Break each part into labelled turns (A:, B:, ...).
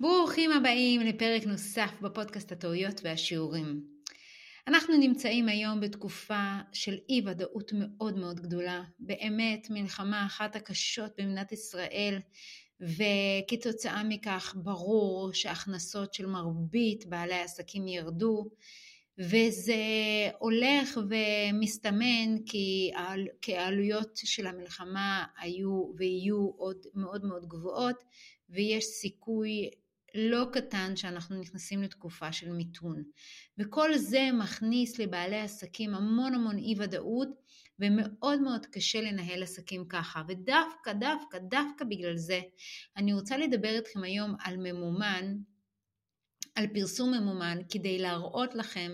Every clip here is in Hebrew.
A: ברוכים הבאים לפרק נוסף בפודקאסט הטעויות והשיעורים. אנחנו נמצאים היום בתקופה של אי ודאות מאוד מאוד גדולה, באמת מלחמה אחת הקשות במדינת ישראל, וכתוצאה מכך ברור שהכנסות של מרבית בעלי העסקים ירדו, וזה הולך ומסתמן כי, כי העלויות של המלחמה היו ויהיו עוד מאוד מאוד גבוהות, ויש סיכוי לא קטן שאנחנו נכנסים לתקופה של מיתון. וכל זה מכניס לבעלי עסקים המון המון אי ודאות ומאוד מאוד קשה לנהל עסקים ככה. ודווקא, דווקא, דווקא בגלל זה אני רוצה לדבר איתכם היום על ממומן, על פרסום ממומן, כדי להראות לכם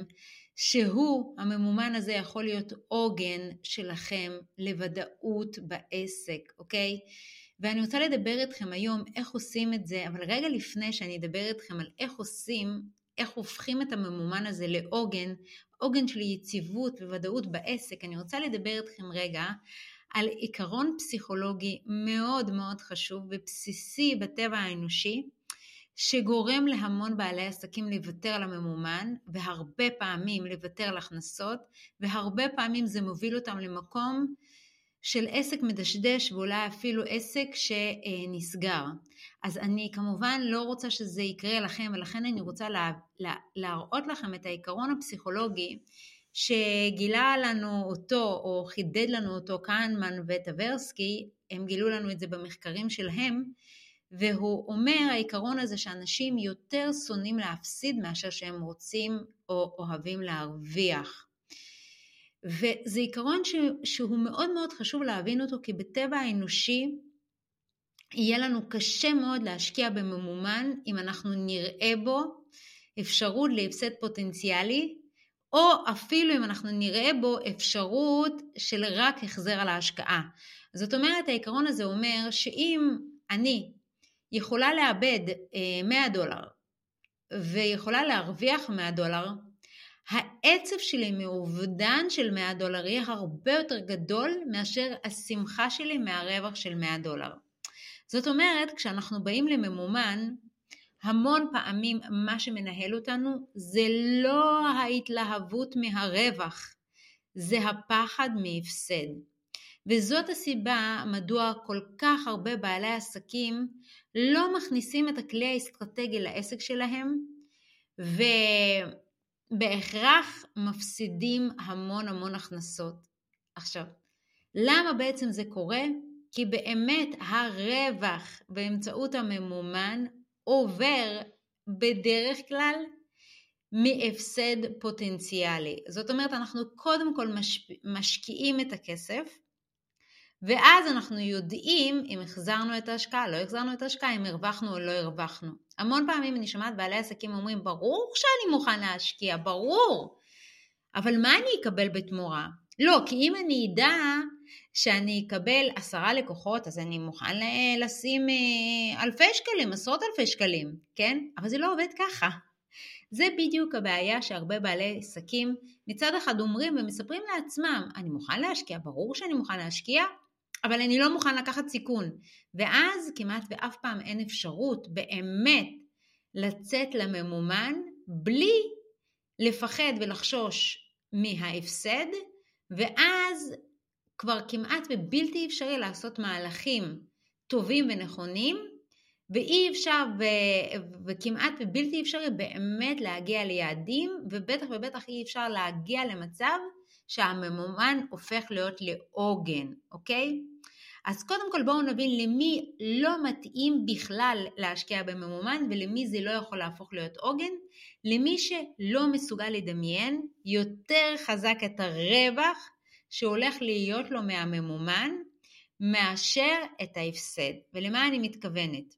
A: שהוא, הממומן הזה יכול להיות עוגן שלכם לוודאות בעסק, אוקיי? ואני רוצה לדבר איתכם היום איך עושים את זה, אבל רגע לפני שאני אדבר איתכם על איך עושים, איך הופכים את הממומן הזה לעוגן, עוגן של יציבות וודאות בעסק, אני רוצה לדבר איתכם רגע על עיקרון פסיכולוגי מאוד מאוד חשוב ובסיסי בטבע האנושי, שגורם להמון בעלי עסקים לוותר על הממומן, והרבה פעמים לוותר על הכנסות, והרבה פעמים זה מוביל אותם למקום של עסק מדשדש ואולי אפילו עסק שנסגר. אז אני כמובן לא רוצה שזה יקרה לכם ולכן אני רוצה לה, לה, להראות לכם את העיקרון הפסיכולוגי שגילה לנו אותו או חידד לנו אותו קהנמן וטברסקי, הם גילו לנו את זה במחקרים שלהם, והוא אומר העיקרון הזה שאנשים יותר שונאים להפסיד מאשר שהם רוצים או אוהבים להרוויח. וזה עיקרון שהוא מאוד מאוד חשוב להבין אותו, כי בטבע האנושי יהיה לנו קשה מאוד להשקיע בממומן אם אנחנו נראה בו אפשרות להפסד פוטנציאלי, או אפילו אם אנחנו נראה בו אפשרות של רק החזר על ההשקעה. זאת אומרת, העיקרון הזה אומר שאם אני יכולה לאבד 100 אה, דולר ויכולה להרוויח 100 דולר, העצב שלי מאובדן של 100 דולר יהיה הרבה יותר גדול מאשר השמחה שלי מהרווח של 100 דולר. זאת אומרת, כשאנחנו באים לממומן, המון פעמים מה שמנהל אותנו זה לא ההתלהבות מהרווח, זה הפחד מהפסד. וזאת הסיבה מדוע כל כך הרבה בעלי עסקים לא מכניסים את הכלי האסטרטגי לעסק שלהם, ו... בהכרח מפסידים המון המון הכנסות. עכשיו, למה בעצם זה קורה? כי באמת הרווח באמצעות הממומן עובר בדרך כלל מהפסד פוטנציאלי. זאת אומרת, אנחנו קודם כל משקיעים את הכסף, ואז אנחנו יודעים אם החזרנו את ההשקעה, לא החזרנו את ההשקעה, אם הרווחנו או לא הרווחנו. המון פעמים אני שומעת בעלי עסקים אומרים, ברור שאני מוכן להשקיע, ברור, אבל מה אני אקבל בתמורה? לא, כי אם אני אדע שאני אקבל עשרה לקוחות, אז אני מוכן לשים אה, אלפי שקלים, עשרות אלפי שקלים, כן? אבל זה לא עובד ככה. זה בדיוק הבעיה שהרבה בעלי עסקים מצד אחד אומרים ומספרים לעצמם, אני מוכן להשקיע, ברור שאני מוכן להשקיע, אבל אני לא מוכן לקחת סיכון. ואז כמעט ואף פעם אין אפשרות באמת לצאת לממומן בלי לפחד ולחשוש מההפסד, ואז כבר כמעט ובלתי אפשרי לעשות מהלכים טובים ונכונים, ואי אפשר ו... וכמעט ובלתי אפשרי באמת להגיע ליעדים, ובטח ובטח אי אפשר להגיע למצב שהממומן הופך להיות לעוגן, אוקיי? אז קודם כל בואו נבין למי לא מתאים בכלל להשקיע בממומן ולמי זה לא יכול להפוך להיות עוגן, למי שלא מסוגל לדמיין יותר חזק את הרווח שהולך להיות לו מהממומן מאשר את ההפסד. ולמה אני מתכוונת?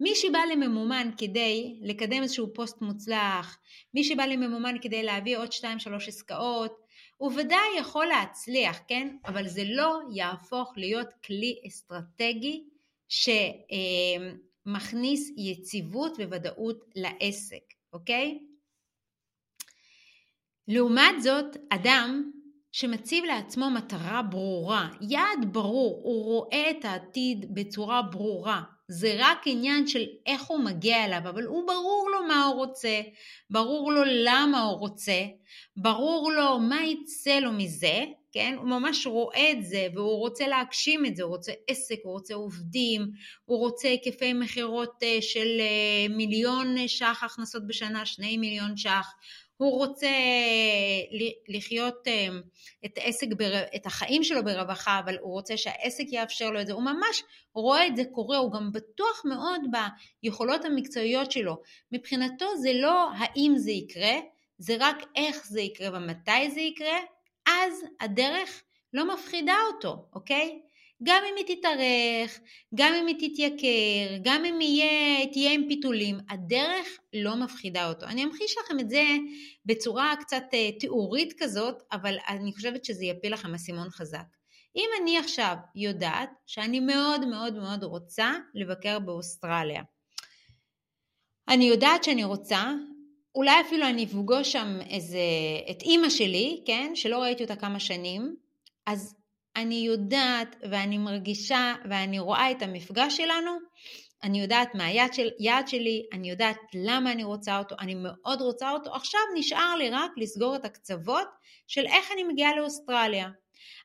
A: מי שבא לממומן כדי לקדם איזשהו פוסט מוצלח, מי שבא לממומן כדי להביא עוד 2-3 עסקאות, הוא ודאי יכול להצליח, כן? אבל זה לא יהפוך להיות כלי אסטרטגי שמכניס יציבות וודאות לעסק, אוקיי? לעומת זאת, אדם שמציב לעצמו מטרה ברורה, יעד ברור, הוא רואה את העתיד בצורה ברורה. זה רק עניין של איך הוא מגיע אליו, אבל הוא ברור לו מה הוא רוצה, ברור לו למה הוא רוצה, ברור לו מה יצא לו מזה, כן? הוא ממש רואה את זה והוא רוצה להגשים את זה, הוא רוצה עסק, הוא רוצה עובדים, הוא רוצה היקפי מכירות אה, של אה, מיליון ש"ח הכנסות בשנה, שני מיליון ש"ח, הוא רוצה אה, לחיות את, העסק, את החיים שלו ברווחה, אבל הוא רוצה שהעסק יאפשר לו את זה, הוא ממש רואה את זה קורה, הוא גם בטוח מאוד ביכולות המקצועיות שלו. מבחינתו זה לא האם זה יקרה, זה רק איך זה יקרה ומתי זה יקרה, אז הדרך לא מפחידה אותו, אוקיי? גם אם היא תתארך, גם אם היא תתייקר, גם אם יהיה, תהיה עם פיתולים, הדרך לא מפחידה אותו. אני אמחיש לכם את זה בצורה קצת אה, תיאורית כזאת, אבל אני חושבת שזה יפיל לכם אסימון חזק. אם אני עכשיו יודעת שאני מאוד מאוד מאוד רוצה לבקר באוסטרליה, אני יודעת שאני רוצה אולי אפילו אני אפגוש שם איזה, את אימא שלי, כן, שלא ראיתי אותה כמה שנים, אז אני יודעת ואני מרגישה ואני רואה את המפגש שלנו, אני יודעת מה היעד של, שלי, אני יודעת למה אני רוצה אותו, אני מאוד רוצה אותו, עכשיו נשאר לי רק לסגור את הקצוות של איך אני מגיעה לאוסטרליה.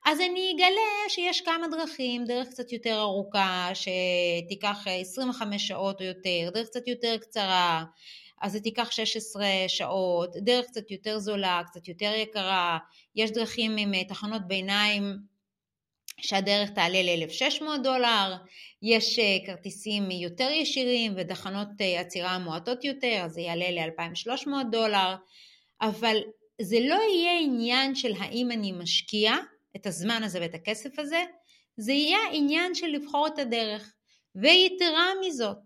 A: אז אני אגלה שיש כמה דרכים, דרך קצת יותר ארוכה, שתיקח 25 שעות או יותר, דרך קצת יותר קצרה, אז זה תיקח 16 שעות, דרך קצת יותר זולה, קצת יותר יקרה, יש דרכים עם אה, תחנות ביניים שהדרך תעלה ל-1,600 דולר, יש אה, כרטיסים יותר ישירים ותחנות אה, עצירה מועטות יותר, אז זה יעלה ל-2,300 דולר, אבל זה לא יהיה עניין של האם אני משקיע את הזמן הזה ואת הכסף הזה, זה יהיה עניין של לבחור את הדרך. ויתרה מזאת,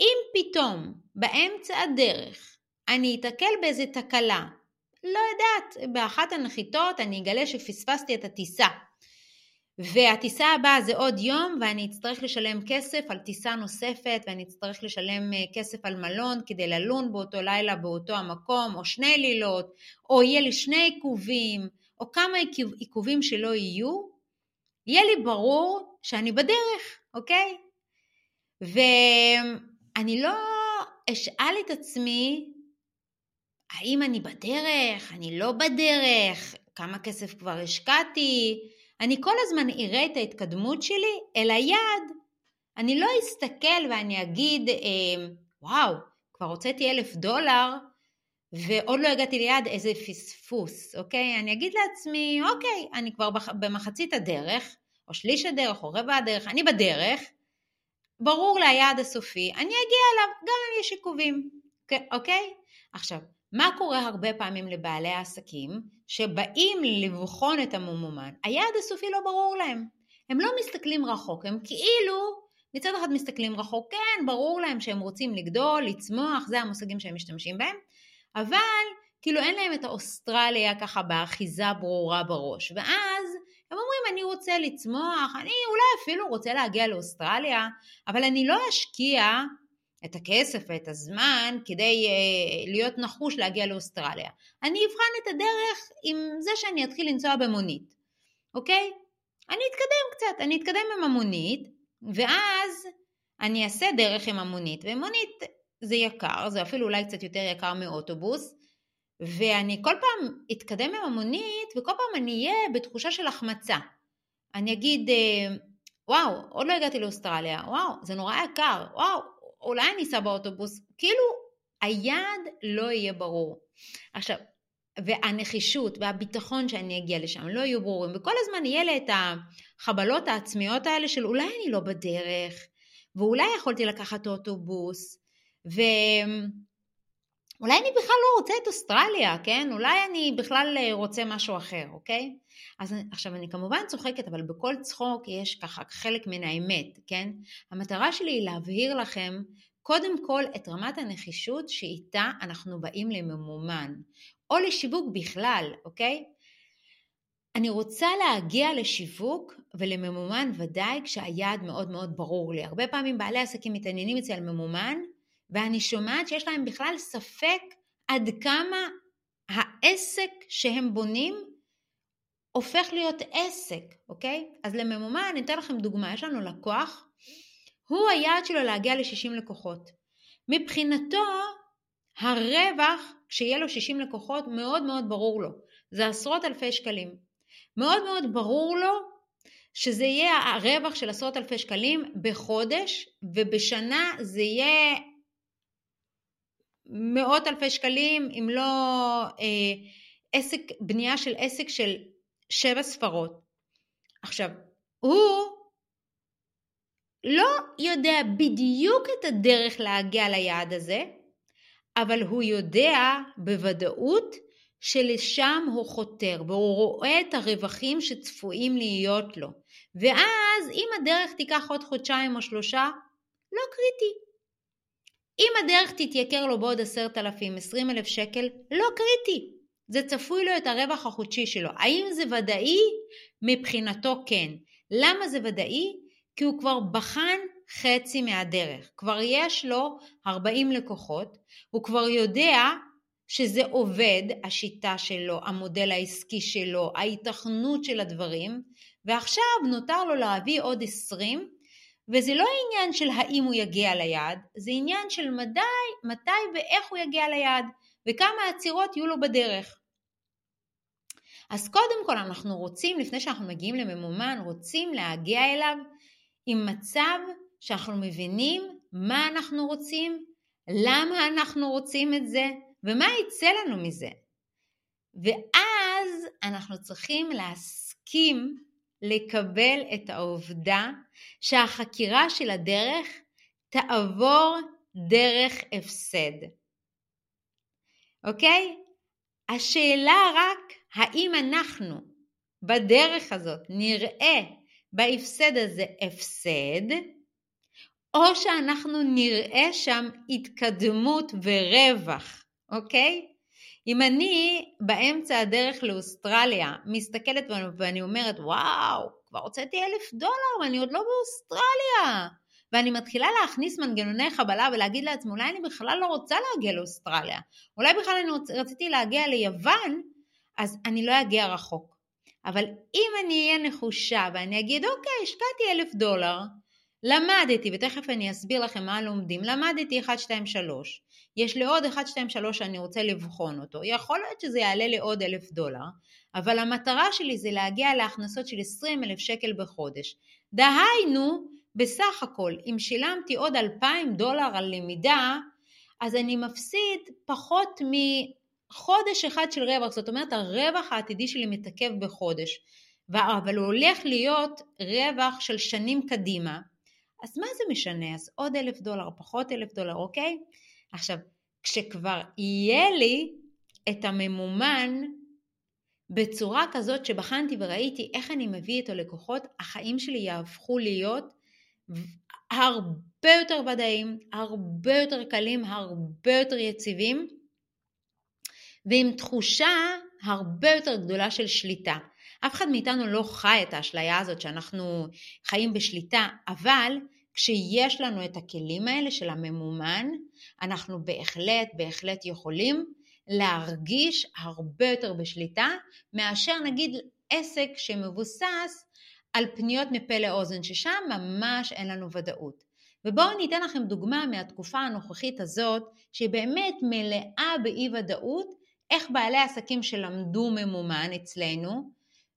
A: אם פתאום באמצע הדרך אני אתקל באיזה תקלה, לא יודעת, באחת הנחיתות אני אגלה שפספסתי את הטיסה והטיסה הבאה זה עוד יום ואני אצטרך לשלם כסף על טיסה נוספת ואני אצטרך לשלם אה, כסף על מלון כדי ללון באותו לילה באותו המקום או שני לילות או יהיה לי שני עיכובים או כמה עיכובים שלא יהיו, יהיה לי ברור שאני בדרך, אוקיי? ואני לא אשאל את עצמי, האם אני בדרך, אני לא בדרך, כמה כסף כבר השקעתי, אני כל הזמן אראה את ההתקדמות שלי אל היעד. אני לא אסתכל ואני אגיד, אה, וואו, כבר הוצאתי אלף דולר ועוד לא הגעתי ליעד, איזה פספוס, אוקיי? אני אגיד לעצמי, אוקיי, אני כבר במחצית הדרך, או שליש הדרך, או רבע הדרך, אני בדרך, ברור לי היעד הסופי, אני אגיע אליו, גם אם יש עיכובים, אוקיי? עכשיו, מה קורה הרבה פעמים לבעלי העסקים שבאים לבחון את הממומן? היעד הסופי לא ברור להם. הם לא מסתכלים רחוק, הם כאילו מצד אחד מסתכלים רחוק, כן, ברור להם שהם רוצים לגדול, לצמוח, זה המושגים שהם משתמשים בהם, אבל כאילו אין להם את האוסטרליה ככה באחיזה ברורה בראש. ואז הם אומרים, אני רוצה לצמוח, אני אולי אפילו רוצה להגיע לאוסטרליה, אבל אני לא אשקיע את הכסף ואת הזמן כדי uh, להיות נחוש להגיע לאוסטרליה. אני אבחן את הדרך עם זה שאני אתחיל לנסוע במונית, אוקיי? אני אתקדם קצת, אני אתקדם עם המונית, ואז אני אעשה דרך עם המונית, ומונית זה יקר, זה אפילו אולי קצת יותר יקר מאוטובוס, ואני כל פעם אתקדם עם המונית, וכל פעם אני אהיה בתחושה של החמצה. אני אגיד, אה, וואו, עוד לא הגעתי לאוסטרליה, וואו, זה נורא יקר, וואו, אולי אני אסע באוטובוס, כאילו היעד לא יהיה ברור. עכשיו, והנחישות והביטחון שאני אגיע לשם לא יהיו ברורים, וכל הזמן יהיה לי את החבלות העצמיות האלה של אולי אני לא בדרך, ואולי יכולתי לקחת אוטובוס, ואולי אני בכלל לא רוצה את אוסטרליה, כן? אולי אני בכלל רוצה משהו אחר, אוקיי? אז עכשיו אני כמובן צוחקת, אבל בכל צחוק יש ככה חלק מן האמת, כן? המטרה שלי היא להבהיר לכם קודם כל את רמת הנחישות שאיתה אנחנו באים לממומן, או לשיווק בכלל, אוקיי? אני רוצה להגיע לשיווק ולממומן ודאי כשהיעד מאוד מאוד ברור לי. הרבה פעמים בעלי עסקים מתעניינים אצל ממומן, ואני שומעת שיש להם בכלל ספק עד כמה העסק שהם בונים הופך להיות עסק, אוקיי? אז לממומן, אני אתן לכם דוגמה, יש לנו לקוח, הוא היעד שלו להגיע ל-60 לקוחות. מבחינתו, הרווח, כשיהיה לו 60 לקוחות, מאוד מאוד ברור לו. זה עשרות אלפי שקלים. מאוד מאוד ברור לו שזה יהיה הרווח של עשרות אלפי שקלים בחודש, ובשנה זה יהיה מאות אלפי שקלים, אם לא אה, עסק, בנייה של עסק של שבע ספרות. עכשיו, הוא לא יודע בדיוק את הדרך להגיע ליעד הזה, אבל הוא יודע בוודאות שלשם הוא חותר, והוא רואה את הרווחים שצפויים להיות לו. ואז אם הדרך תיקח עוד חודשיים או שלושה, לא קריטי. אם הדרך תתייקר לו בעוד עשרת אלפים, עשרים אלף שקל, לא קריטי. זה צפוי לו את הרווח החודשי שלו. האם זה ודאי? מבחינתו כן. למה זה ודאי? כי הוא כבר בחן חצי מהדרך. כבר יש לו 40 לקוחות, הוא כבר יודע שזה עובד, השיטה שלו, המודל העסקי שלו, ההיתכנות של הדברים, ועכשיו נותר לו להביא עוד 20, וזה לא עניין של האם הוא יגיע ליעד, זה עניין של מדי, מתי ואיך הוא יגיע ליעד, וכמה עצירות יהיו לו בדרך. אז קודם כל אנחנו רוצים, לפני שאנחנו מגיעים לממומן, רוצים להגיע אליו עם מצב שאנחנו מבינים מה אנחנו רוצים, למה אנחנו רוצים את זה, ומה יצא לנו מזה. ואז אנחנו צריכים להסכים לקבל את העובדה שהחקירה של הדרך תעבור דרך הפסד. אוקיי? השאלה רק האם אנחנו בדרך הזאת נראה בהפסד הזה הפסד, או שאנחנו נראה שם התקדמות ורווח, אוקיי? אם אני באמצע הדרך לאוסטרליה מסתכלת ואני אומרת וואו, כבר הוצאתי אלף דולר ואני עוד לא באוסטרליה ואני מתחילה להכניס מנגנוני חבלה ולהגיד לעצמי אולי אני בכלל לא רוצה להגיע לאוסטרליה, אולי בכלל אני רוצ... רציתי להגיע ליוון, אז אני לא אגיע רחוק. אבל אם אני אהיה נחושה ואני אגיד אוקיי, השקעתי אלף דולר, למדתי, ותכף אני אסביר לכם מה לומדים, למדתי 1, 2, 3, יש לי עוד 1, 2, 3 שאני רוצה לבחון אותו, יכול להיות שזה יעלה לי עוד אלף דולר, אבל המטרה שלי זה להגיע להכנסות של 20 אלף שקל בחודש. דהיינו, בסך הכל, אם שילמתי עוד 2,000 דולר על למידה, אז אני מפסיד פחות מחודש אחד של רווח, זאת אומרת הרווח העתידי שלי מתעכב בחודש, אבל הוא הולך להיות רווח של שנים קדימה, אז מה זה משנה? אז עוד אלף דולר, פחות אלף דולר, אוקיי? עכשיו, כשכבר יהיה לי את הממומן בצורה כזאת שבחנתי וראיתי איך אני מביא את הלקוחות, החיים שלי יהפכו להיות הרבה יותר ודאיים, הרבה יותר קלים, הרבה יותר יציבים, ועם תחושה הרבה יותר גדולה של שליטה. אף אחד מאיתנו לא חי את האשליה הזאת שאנחנו חיים בשליטה, אבל כשיש לנו את הכלים האלה של הממומן, אנחנו בהחלט בהחלט יכולים להרגיש הרבה יותר בשליטה מאשר נגיד עסק שמבוסס על פניות מפה לאוזן, ששם ממש אין לנו ודאות. ובואו ניתן לכם דוגמה מהתקופה הנוכחית הזאת, שהיא באמת מלאה באי ודאות, איך בעלי עסקים שלמדו ממומן אצלנו,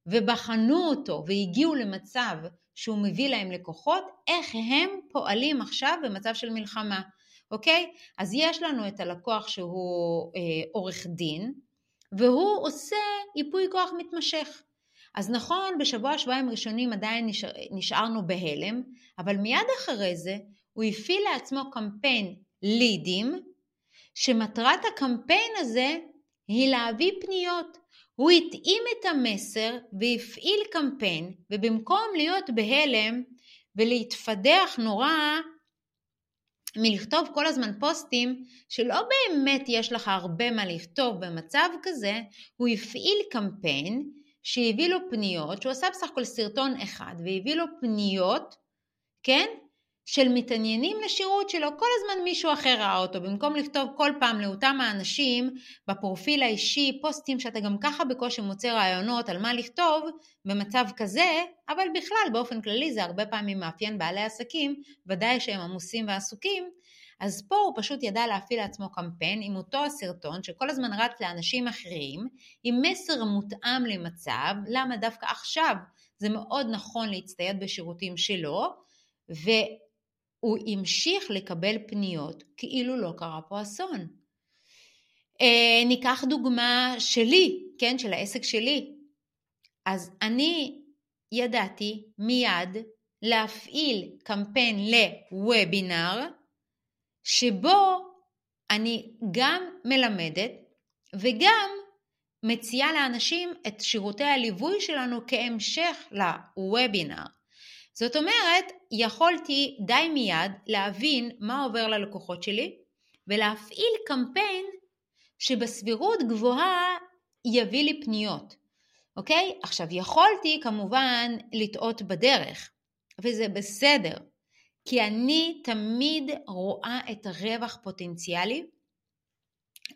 A: ובחנו אותו והגיעו למצב שהוא מביא להם לקוחות, איך הם פועלים עכשיו במצב של מלחמה, אוקיי? אז יש לנו את הלקוח שהוא אה, עורך דין, והוא עושה ייפוי כוח מתמשך. אז נכון, בשבוע שבועיים ראשונים עדיין נשאר, נשארנו בהלם, אבל מיד אחרי זה הוא הפעיל לעצמו קמפיין לידים, שמטרת הקמפיין הזה היא להביא פניות. הוא התאים את המסר והפעיל קמפיין, ובמקום להיות בהלם ולהתפדח נורא מלכתוב כל הזמן פוסטים שלא באמת יש לך הרבה מה לכתוב במצב כזה, הוא הפעיל קמפיין שהביא לו פניות, שהוא עשה בסך הכל סרטון אחד והביא לו פניות, כן? של מתעניינים לשירות שלו, כל הזמן מישהו אחר ראה אותו, במקום לכתוב כל פעם לאותם האנשים בפרופיל האישי פוסטים שאתה גם ככה בקושי מוצא רעיונות על מה לכתוב במצב כזה, אבל בכלל באופן כללי זה הרבה פעמים מאפיין בעלי עסקים, ודאי שהם עמוסים ועסוקים, אז פה הוא פשוט ידע להפעיל לעצמו קמפיין עם אותו הסרטון שכל הזמן רץ לאנשים אחרים, עם מסר מותאם למצב, למה דווקא עכשיו זה מאוד נכון להצטייד בשירותים שלו, והוא המשיך לקבל פניות כאילו לא קרה פה אסון. אה, ניקח דוגמה שלי, כן, של העסק שלי. אז אני ידעתי מיד להפעיל קמפיין לוובינר, שבו אני גם מלמדת וגם מציעה לאנשים את שירותי הליווי שלנו כהמשך לוובינר. זאת אומרת, יכולתי די מיד להבין מה עובר ללקוחות שלי ולהפעיל קמפיין שבסבירות גבוהה יביא לי פניות, אוקיי? עכשיו, יכולתי כמובן לטעות בדרך, וזה בסדר. כי אני תמיד רואה את הרווח פוטנציאלי,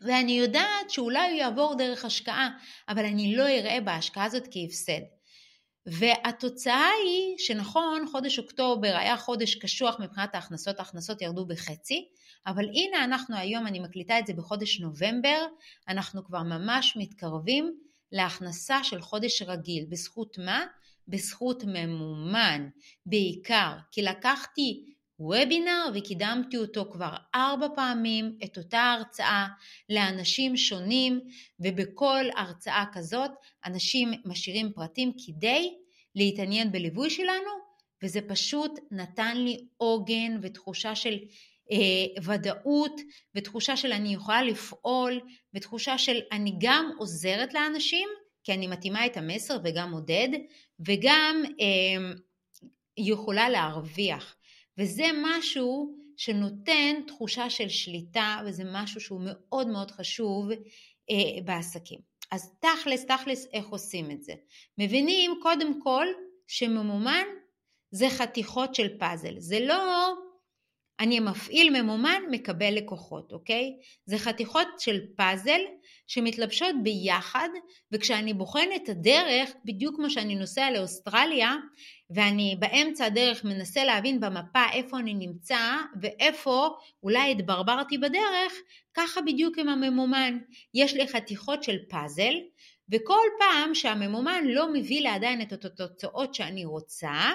A: ואני יודעת שאולי הוא יעבור דרך השקעה, אבל אני לא אראה בהשקעה הזאת כהפסד. והתוצאה היא שנכון, חודש אוקטובר היה חודש קשוח מבחינת ההכנסות, ההכנסות ירדו בחצי, אבל הנה אנחנו היום, אני מקליטה את זה בחודש נובמבר, אנחנו כבר ממש מתקרבים להכנסה של חודש רגיל. בזכות מה? בזכות ממומן, בעיקר כי לקחתי וובינר וקידמתי אותו כבר ארבע פעמים, את אותה הרצאה לאנשים שונים, ובכל הרצאה כזאת אנשים משאירים פרטים כדי להתעניין בליווי שלנו, וזה פשוט נתן לי עוגן ותחושה של אה, ודאות, ותחושה של אני יכולה לפעול, ותחושה של אני גם עוזרת לאנשים, כי אני מתאימה את המסר וגם מודד, וגם אה, יכולה להרוויח. וזה משהו שנותן תחושה של שליטה, וזה משהו שהוא מאוד מאוד חשוב אה, בעסקים. אז תכלס, תכלס, איך עושים את זה? מבינים קודם כל שממומן זה חתיכות של פאזל. זה לא אני מפעיל ממומן, מקבל לקוחות, אוקיי? זה חתיכות של פאזל שמתלבשות ביחד, וכשאני בוחן את הדרך, בדיוק כמו שאני נוסע לאוסטרליה, ואני באמצע הדרך מנסה להבין במפה איפה אני נמצא, ואיפה אולי התברברתי בדרך, ככה בדיוק עם הממומן. יש לי חתיכות של פאזל, וכל פעם שהממומן לא מביא לי עדיין את התוצאות שאני רוצה,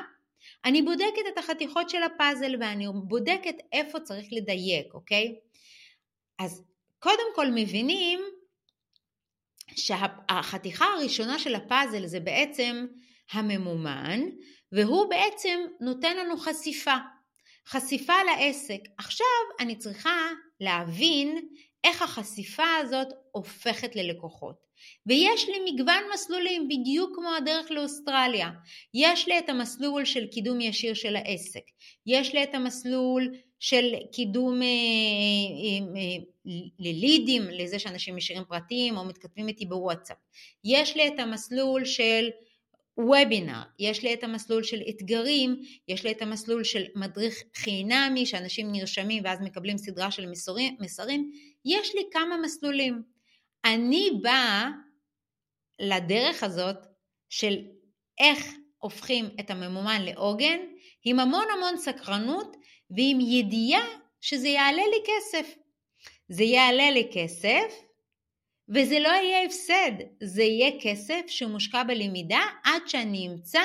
A: אני בודקת את החתיכות של הפאזל ואני בודקת איפה צריך לדייק, אוקיי? אז קודם כל מבינים שהחתיכה הראשונה של הפאזל זה בעצם הממומן, והוא בעצם נותן לנו חשיפה. חשיפה לעסק. עכשיו אני צריכה להבין איך החשיפה הזאת הופכת ללקוחות. ויש לי מגוון מסלולים, בדיוק כמו הדרך לאוסטרליה. יש לי את המסלול של קידום ישיר של העסק, יש לי את המסלול של קידום אה, אה, אה, ללידים, לזה שאנשים משאירים פרטים או מתכתבים איתי בוואטסאפ. יש לי את המסלול של וובינר, יש לי את המסלול של אתגרים, יש לי את המסלול של מדריך חינמי שאנשים נרשמים ואז מקבלים סדרה של מסרים, מסרים יש לי כמה מסלולים. אני באה לדרך הזאת של איך הופכים את הממומן לעוגן עם המון המון סקרנות ועם ידיעה שזה יעלה לי כסף. זה יעלה לי כסף וזה לא יהיה הפסד, זה יהיה כסף שמושקע בלמידה עד שאני אמצא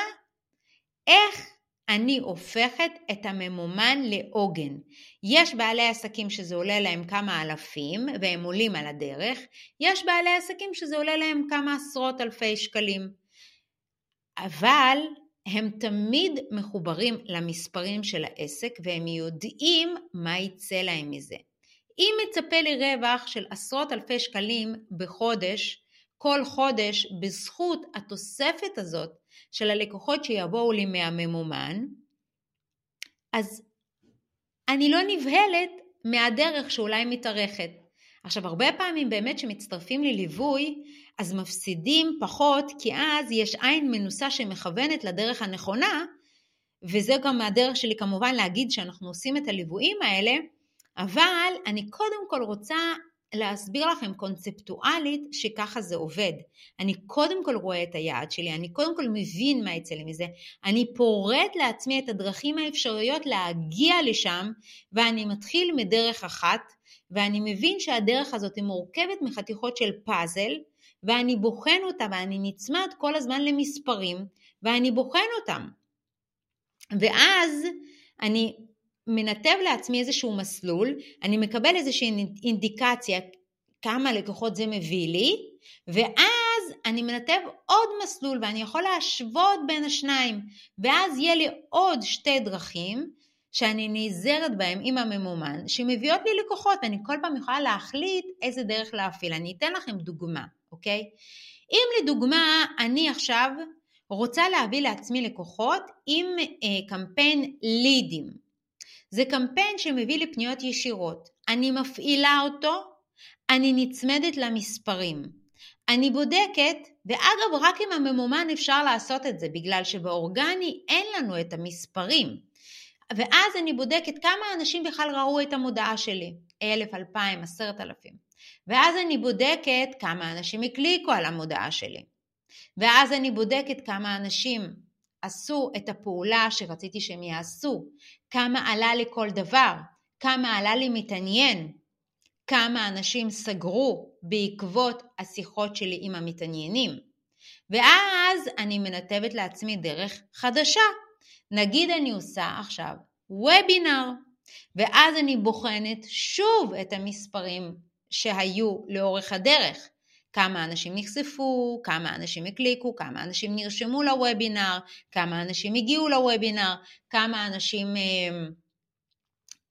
A: איך אני הופכת את הממומן לעוגן. יש בעלי עסקים שזה עולה להם כמה אלפים והם עולים על הדרך, יש בעלי עסקים שזה עולה להם כמה עשרות אלפי שקלים. אבל הם תמיד מחוברים למספרים של העסק והם יודעים מה יצא להם מזה. אם מצפה לי רווח של עשרות אלפי שקלים בחודש, כל חודש בזכות התוספת הזאת של הלקוחות שיבואו לי מהממומן, אז אני לא נבהלת מהדרך שאולי מתארכת. עכשיו הרבה פעמים באמת שמצטרפים לליווי אז מפסידים פחות כי אז יש עין מנוסה שמכוונת לדרך הנכונה וזה גם הדרך שלי כמובן להגיד שאנחנו עושים את הליוויים האלה, אבל אני קודם כל רוצה להסביר לכם קונספטואלית שככה זה עובד. אני קודם כל רואה את היעד שלי, אני קודם כל מבין מה יצא לי מזה, אני פורט לעצמי את הדרכים האפשריות להגיע לשם, ואני מתחיל מדרך אחת, ואני מבין שהדרך הזאת היא מורכבת מחתיכות של פאזל, ואני בוחן אותה ואני נצמד כל הזמן למספרים, ואני בוחן אותם. ואז אני מנתב לעצמי איזשהו מסלול, אני מקבל איזושהי אינדיקציה כמה לקוחות זה מביא לי, ואז אני מנתב עוד מסלול ואני יכול להשוות בין השניים, ואז יהיה לי עוד שתי דרכים שאני נעזרת בהם עם הממומן, שמביאות לי לקוחות, אני כל פעם יכולה להחליט איזה דרך להפעיל. אני אתן לכם דוגמה, אוקיי? אם לדוגמה אני עכשיו רוצה להביא לעצמי לקוחות עם אה, קמפיין לידים, זה קמפיין שמביא לי פניות ישירות. אני מפעילה אותו, אני נצמדת למספרים. אני בודקת, ואגב, רק עם הממומן אפשר לעשות את זה, בגלל שבאורגני אין לנו את המספרים. ואז אני בודקת כמה אנשים בכלל ראו את המודעה שלי, אלף, אלפיים, עשרת אלפים. ואז אני בודקת כמה אנשים הקליקו על המודעה שלי. ואז אני בודקת כמה אנשים עשו את הפעולה שרציתי שהם יעשו, כמה עלה לי כל דבר, כמה עלה לי מתעניין, כמה אנשים סגרו בעקבות השיחות שלי עם המתעניינים. ואז אני מנתבת לעצמי דרך חדשה. נגיד אני עושה עכשיו וובינר, ואז אני בוחנת שוב את המספרים שהיו לאורך הדרך. כמה אנשים נחשפו, כמה אנשים הקליקו, כמה אנשים נרשמו לוובינר, כמה אנשים הגיעו לוובינר, כמה אנשים אה,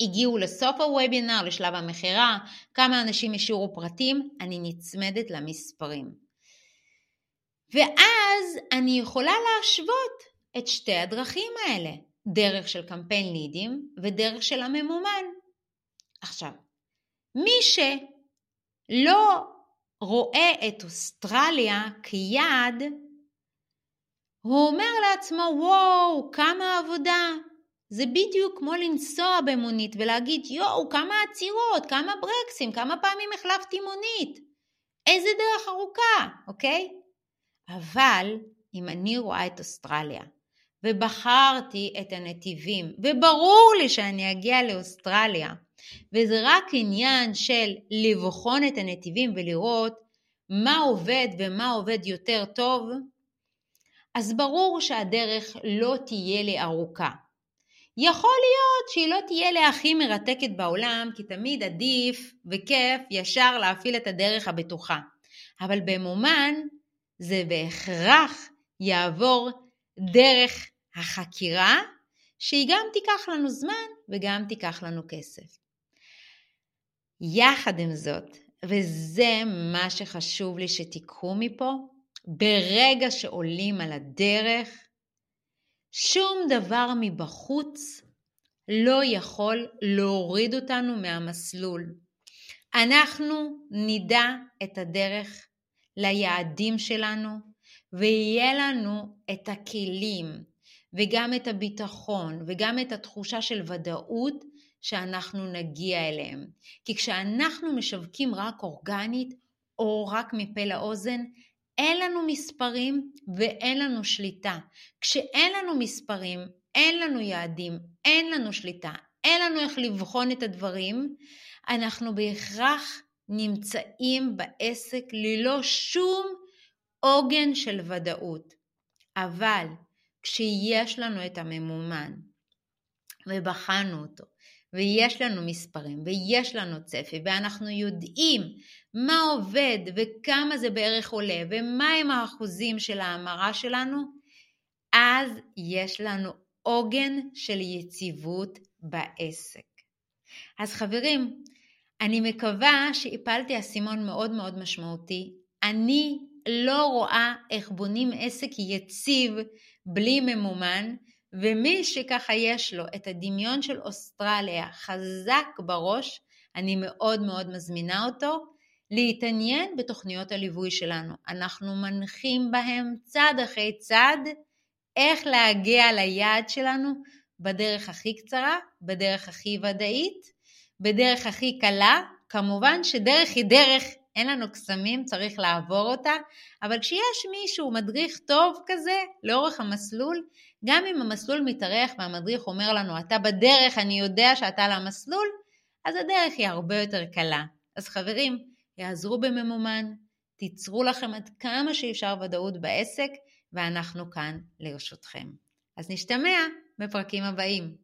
A: הגיעו לסוף הוובינר, לשלב המכירה, כמה אנשים השאירו פרטים, אני נצמדת למספרים. ואז אני יכולה להשוות את שתי הדרכים האלה, דרך של קמפיין לידים ודרך של הממומן. עכשיו, מי שלא רואה את אוסטרליה כיעד, הוא אומר לעצמו, וואו, כמה עבודה. זה בדיוק כמו לנסוע במונית ולהגיד, יואו, כמה עצירות, כמה ברקסים, כמה פעמים החלפתי מונית. איזה דרך ארוכה, אוקיי? אבל אם אני רואה את אוסטרליה ובחרתי את הנתיבים, וברור לי שאני אגיע לאוסטרליה, וזה רק עניין של לבחון את הנתיבים ולראות מה עובד ומה עובד יותר טוב, אז ברור שהדרך לא תהיה לי ארוכה. יכול להיות שהיא לא תהיה לי הכי מרתקת בעולם, כי תמיד עדיף וכיף ישר להפעיל את הדרך הבטוחה. אבל במומן זה בהכרח יעבור דרך החקירה, שהיא גם תיקח לנו זמן וגם תיקח לנו כסף. יחד עם זאת, וזה מה שחשוב לי שתיקחו מפה, ברגע שעולים על הדרך, שום דבר מבחוץ לא יכול להוריד אותנו מהמסלול. אנחנו נדע את הדרך ליעדים שלנו, ויהיה לנו את הכלים, וגם את הביטחון, וגם את התחושה של ודאות שאנחנו נגיע אליהם. כי כשאנחנו משווקים רק אורגנית או רק מפה לאוזן, אין לנו מספרים ואין לנו שליטה. כשאין לנו מספרים, אין לנו יעדים, אין לנו שליטה, אין לנו איך לבחון את הדברים, אנחנו בהכרח נמצאים בעסק ללא שום עוגן של ודאות. אבל כשיש לנו את הממומן ובחנו אותו ויש לנו מספרים ויש לנו צפי ואנחנו יודעים מה עובד וכמה זה בערך עולה ומהם האחוזים של ההמרה שלנו, אז יש לנו עוגן של יציבות בעסק. אז חברים, אני מקווה שהפלתי אסימון מאוד מאוד משמעותי. אני לא רואה איך בונים עסק יציב בלי ממומן, ומי שככה יש לו את הדמיון של אוסטרליה חזק בראש, אני מאוד מאוד מזמינה אותו להתעניין בתוכניות הליווי שלנו. אנחנו מנחים בהם צעד אחרי צעד איך להגיע ליעד שלנו בדרך הכי קצרה, בדרך הכי ודאית, בדרך הכי קלה. כמובן שדרך היא דרך, אין לנו קסמים, צריך לעבור אותה, אבל כשיש מישהו, מדריך טוב כזה, לאורך המסלול, גם אם המסלול מתארך והמדריך אומר לנו, אתה בדרך, אני יודע שאתה על המסלול, אז הדרך היא הרבה יותר קלה. אז חברים, יעזרו בממומן, תיצרו לכם עד כמה שאפשר ודאות בעסק, ואנחנו כאן לרשותכם. אז נשתמע בפרקים הבאים.